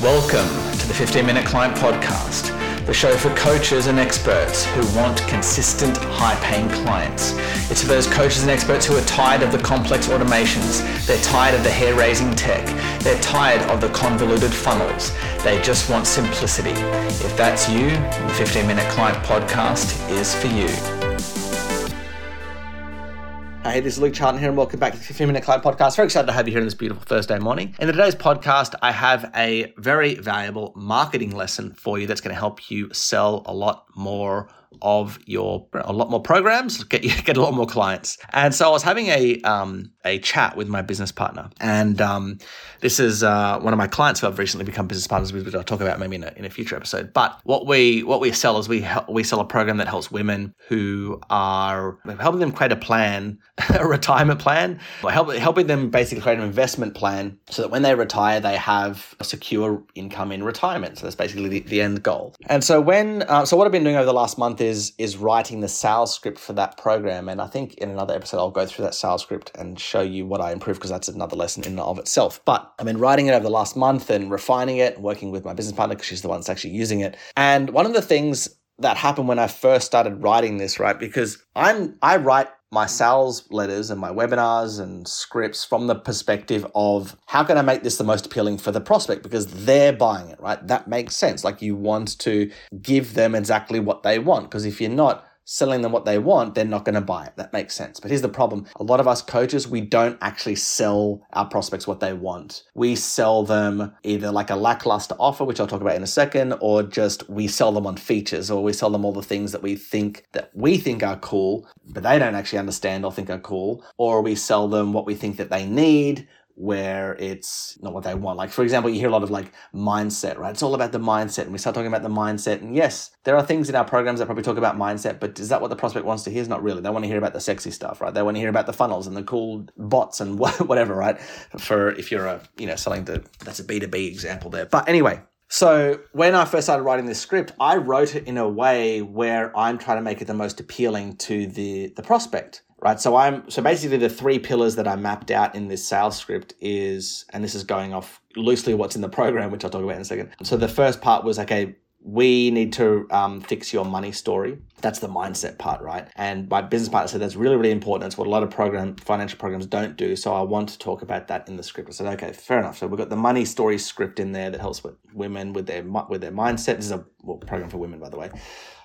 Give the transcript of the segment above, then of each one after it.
Welcome to the 15 Minute Client Podcast, the show for coaches and experts who want consistent, high paying clients. It's for those coaches and experts who are tired of the complex automations, they're tired of the hair raising tech, they're tired of the convoluted funnels. They just want simplicity. If that's you, the 15 Minute Client Podcast is for you. Hey, this is Luke Charlton here, and welcome back to the 15 Minute Client Podcast. Very excited to have you here on this beautiful Thursday morning. In today's podcast, I have a very valuable marketing lesson for you that's going to help you sell a lot more of your a lot more programs, get get a lot more clients. And so I was having a um, a chat with my business partner, and um, this is uh, one of my clients who I've recently become business partners with, which I'll talk about maybe in a, in a future episode. But what we what we sell is we help, we sell a program that helps women who are helping them create a plan, a retirement plan, help, helping them basically create an investment plan so that when they retire they have a secure income in retirement. So that's basically the, the end goal. And so when uh, so what I've been doing over the last month is is writing the sales script for that program. And I think in another episode I'll go through that sales script and show you what I improved because that's another lesson in and of itself. But I've been writing it over the last month and refining it, working with my business partner because she's the one that's actually using it. And one of the things that happened when I first started writing this, right? Because I'm I write my sales letters and my webinars and scripts from the perspective of how can I make this the most appealing for the prospect because they're buying it, right? That makes sense. Like you want to give them exactly what they want because if you're not selling them what they want, they're not going to buy it. That makes sense. But here's the problem. A lot of us coaches, we don't actually sell our prospects what they want. We sell them either like a lackluster offer, which I'll talk about in a second, or just we sell them on features or we sell them all the things that we think that we think are cool, but they don't actually understand or think are cool, or we sell them what we think that they need where it's not what they want. Like, for example, you hear a lot of like mindset, right? It's all about the mindset. And we start talking about the mindset. And yes, there are things in our programs that probably talk about mindset, but is that what the prospect wants to hear? Is not really. They want to hear about the sexy stuff, right? They want to hear about the funnels and the cool bots and whatever, right? For if you're a, you know, selling the, that's a B2B example there. But anyway, so when I first started writing this script, I wrote it in a way where I'm trying to make it the most appealing to the the prospect right? So I'm so basically the three pillars that I mapped out in this sales script is, and this is going off loosely what's in the program, which I'll talk about in a second. So the first part was okay. We need to um, fix your money story. That's the mindset part, right? And my business partner said that's really, really important. It's what a lot of program financial programs don't do. So I want to talk about that in the script. I said, okay, fair enough. So we've got the money story script in there that helps with women with their with their mindset. This is a well, program for women, by the way.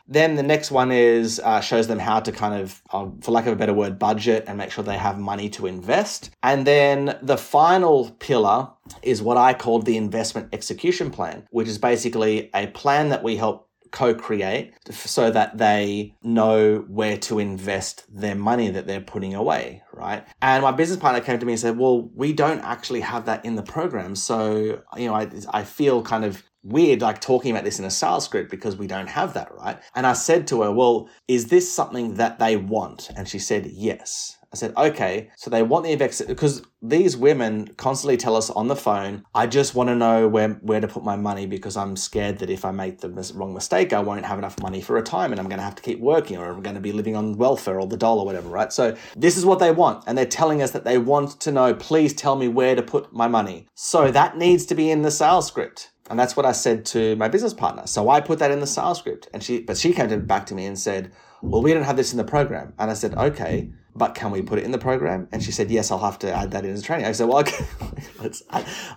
Then the next one is uh, shows them how to kind of, uh, for lack of a better word, budget and make sure they have money to invest. And then the final pillar is what I called the investment execution plan, which is basically a plan that we help co-create so that they know where to invest their money that they're putting away right and my business partner came to me and said well we don't actually have that in the program so you know i, I feel kind of weird like talking about this in a sales script because we don't have that, right? And I said to her, Well, is this something that they want? And she said, Yes. I said, okay, so they want the because these women constantly tell us on the phone, I just want to know where, where to put my money because I'm scared that if I make the wrong mistake, I won't have enough money for retirement. I'm going to have to keep working or I'm going to be living on welfare or the dollar or whatever, right? So this is what they want. And they're telling us that they want to know, please tell me where to put my money. So that needs to be in the sales script. And that's what I said to my business partner. So I put that in the sales script. And she, but she came to, back to me and said, well, we don't have this in the program. And I said, okay, but can we put it in the program? And she said, yes, I'll have to add that in as training. I said, well, okay, let's,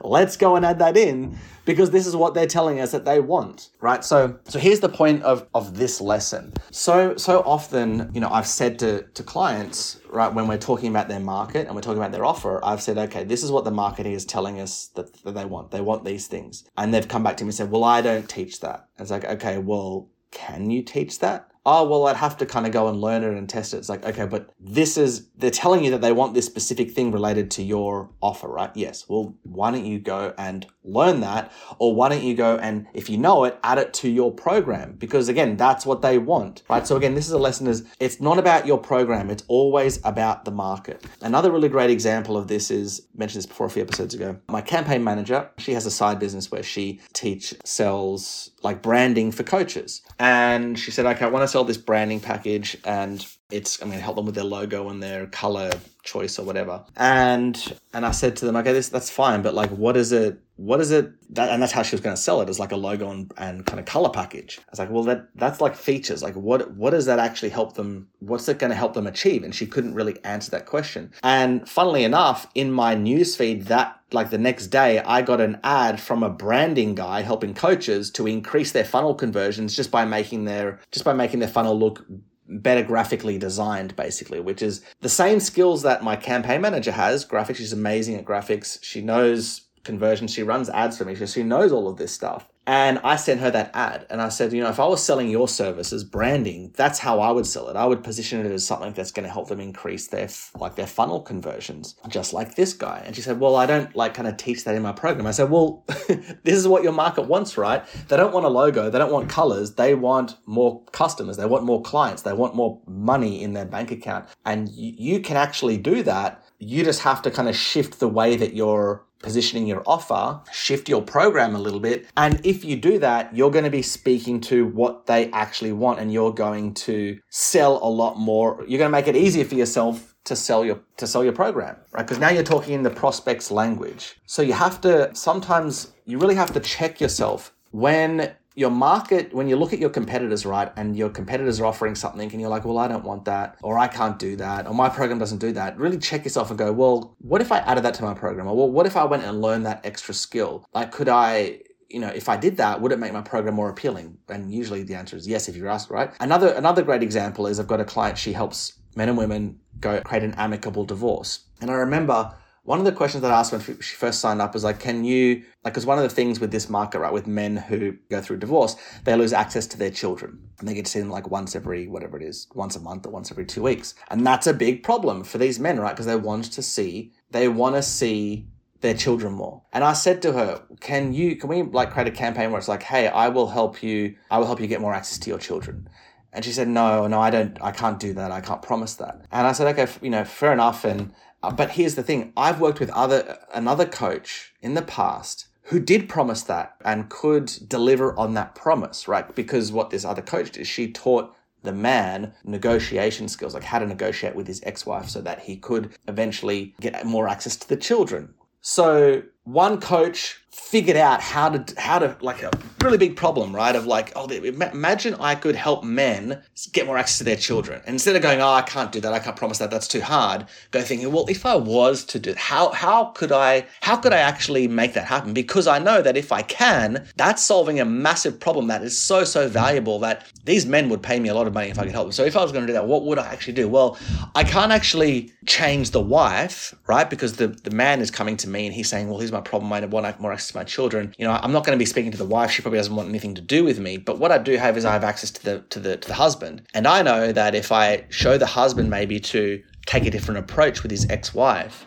let's go and add that in because this is what they're telling us that they want, right? So, so here's the point of, of this lesson. So, so often, you know, I've said to, to clients, right, when we're talking about their market and we're talking about their offer, I've said, okay, this is what the marketing is telling us that, that they want. They want these things. And they've come back to me and said, well, I don't teach that. And it's like, okay, well, can you teach that? Oh, well, I'd have to kind of go and learn it and test it. It's like, okay, but this is, they're telling you that they want this specific thing related to your offer, right? Yes. Well, why don't you go and learn that? Or why don't you go and, if you know it, add it to your program? Because again, that's what they want, right? So again, this is a lesson is it's not about your program. It's always about the market. Another really great example of this is, mentioned this before a few episodes ago. My campaign manager, she has a side business where she teach, sells like branding for coaches. And she said, okay, I want to sell this branding package and it's I'm going to help them with their logo and their color choice or whatever. And and I said to them, okay, this that's fine, but like, what is it? What is it? That, and that's how she was going to sell it as like a logo and, and kind of color package. I was like, well, that that's like features. Like, what what does that actually help them? What's it going to help them achieve? And she couldn't really answer that question. And funnily enough, in my newsfeed that like the next day, I got an ad from a branding guy helping coaches to increase their funnel conversions just by making their just by making their funnel look better graphically designed, basically, which is the same skills that my campaign manager has. Graphics, she's amazing at graphics. She knows conversion. She runs ads for me, so she knows all of this stuff. And I sent her that ad and I said, you know, if I was selling your services, branding, that's how I would sell it. I would position it as something that's going to help them increase their like their funnel conversions, just like this guy. And she said, well, I don't like kind of teach that in my program. I said, well, this is what your market wants, right? They don't want a logo, they don't want colors, they want more customers, they want more clients, they want more money in their bank account. And you can actually do that. You just have to kind of shift the way that you're positioning your offer, shift your program a little bit. And if you do that, you're going to be speaking to what they actually want and you're going to sell a lot more. You're going to make it easier for yourself to sell your to sell your program, right? Because now you're talking in the prospect's language. So you have to sometimes you really have to check yourself when your market, when you look at your competitors, right, and your competitors are offering something and you're like, well, I don't want that, or I can't do that, or my program doesn't do that, really check yourself and go, well, what if I added that to my program? Or well, what if I went and learned that extra skill? Like, could I, you know, if I did that, would it make my program more appealing? And usually the answer is yes, if you're asked, right? Another, another great example is I've got a client, she helps men and women go create an amicable divorce. And I remember one of the questions that I asked when she first signed up was like, can you, like, because one of the things with this market, right, with men who go through divorce, they lose access to their children and they get to see them like once every, whatever it is, once a month or once every two weeks. And that's a big problem for these men, right? Because they want to see, they want to see their children more. And I said to her, can you, can we like create a campaign where it's like, hey, I will help you, I will help you get more access to your children. And she said, no, no, I don't, I can't do that. I can't promise that. And I said, okay, you know, fair enough. And, uh, but here's the thing I've worked with other another coach in the past who did promise that and could deliver on that promise, right? Because what this other coach did, she taught the man negotiation skills, like how to negotiate with his ex wife so that he could eventually get more access to the children. So one coach figured out how to how to like a really big problem right of like oh imagine i could help men get more access to their children. And instead of going oh i can't do that. I can't promise that. That's too hard go thinking well if i was to do how how could i how could i actually make that happen? Because i know that if i can that's solving a massive problem that is so so valuable that these men would pay me a lot of money if i could help them. So if i was going to do that what would i actually do? Well i can't actually change the wife right because the the man is coming to me and he's saying well here's my problem. I want more to my children. You know, I'm not going to be speaking to the wife. She probably doesn't want anything to do with me. But what I do have is I have access to the to the to the husband, and I know that if I show the husband maybe to take a different approach with his ex-wife,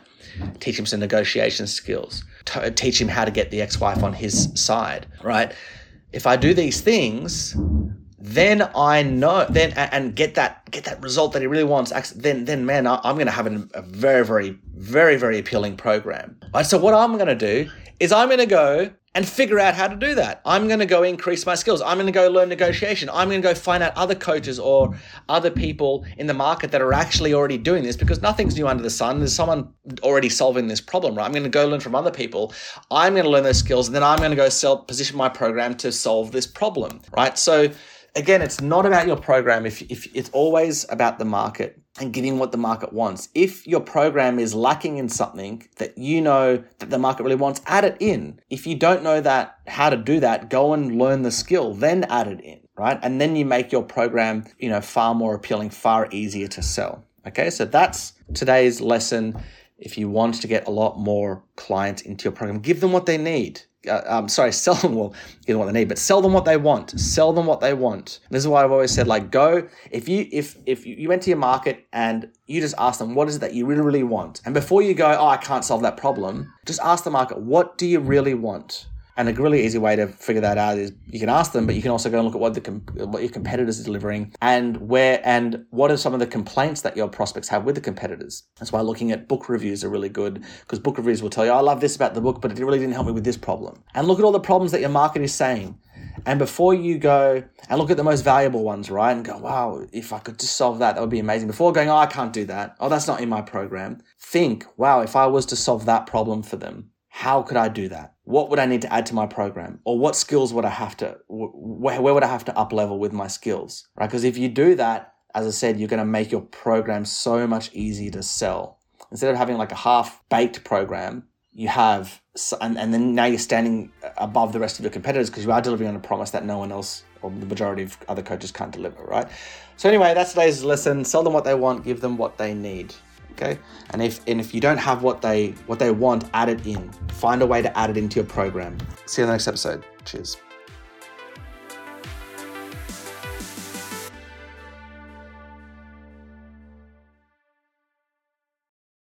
teach him some negotiation skills, t- teach him how to get the ex-wife on his side, right? If I do these things, then I know then and get that get that result that he really wants. Then then man, I'm going to have a very very very very appealing program. Right. So what I'm going to do is I'm going to go and figure out how to do that. I'm going to go increase my skills. I'm going to go learn negotiation. I'm going to go find out other coaches or other people in the market that are actually already doing this because nothing's new under the sun. There's someone already solving this problem, right? I'm going to go learn from other people. I'm going to learn those skills and then I'm going to go sell position my program to solve this problem, right? So again, it's not about your program. If, if it's always about the market and giving what the market wants. If your program is lacking in something that you know that the market really wants, add it in. If you don't know that how to do that, go and learn the skill, then add it in, right? And then you make your program, you know, far more appealing, far easier to sell. Okay, so that's today's lesson. If you want to get a lot more clients into your program, give them what they need uh, I'm sorry, sell them well, what they need, but sell them what they want. Sell them what they want. This is why I've always said, like, go if you if if you went to your market and you just ask them what is it that you really really want, and before you go, oh, I can't solve that problem, just ask the market, what do you really want? And a really easy way to figure that out is you can ask them, but you can also go and look at what the what your competitors are delivering and where and what are some of the complaints that your prospects have with the competitors. That's why looking at book reviews are really good because book reviews will tell you, I love this about the book, but it really didn't help me with this problem. And look at all the problems that your market is saying And before you go and look at the most valuable ones, right? And go, wow, if I could just solve that, that would be amazing. Before going, oh, I can't do that. Oh, that's not in my program. Think, wow, if I was to solve that problem for them, how could I do that? What would I need to add to my program? Or what skills would I have to, where, where would I have to up level with my skills, right? Because if you do that, as I said, you're going to make your program so much easier to sell. Instead of having like a half baked program, you have, and, and then now you're standing above the rest of your competitors because you are delivering on a promise that no one else or the majority of other coaches can't deliver, right? So, anyway, that's today's lesson. Sell them what they want, give them what they need. Okay, and if and if you don't have what they what they want, add it in. Find a way to add it into your program. See you in the next episode. Cheers.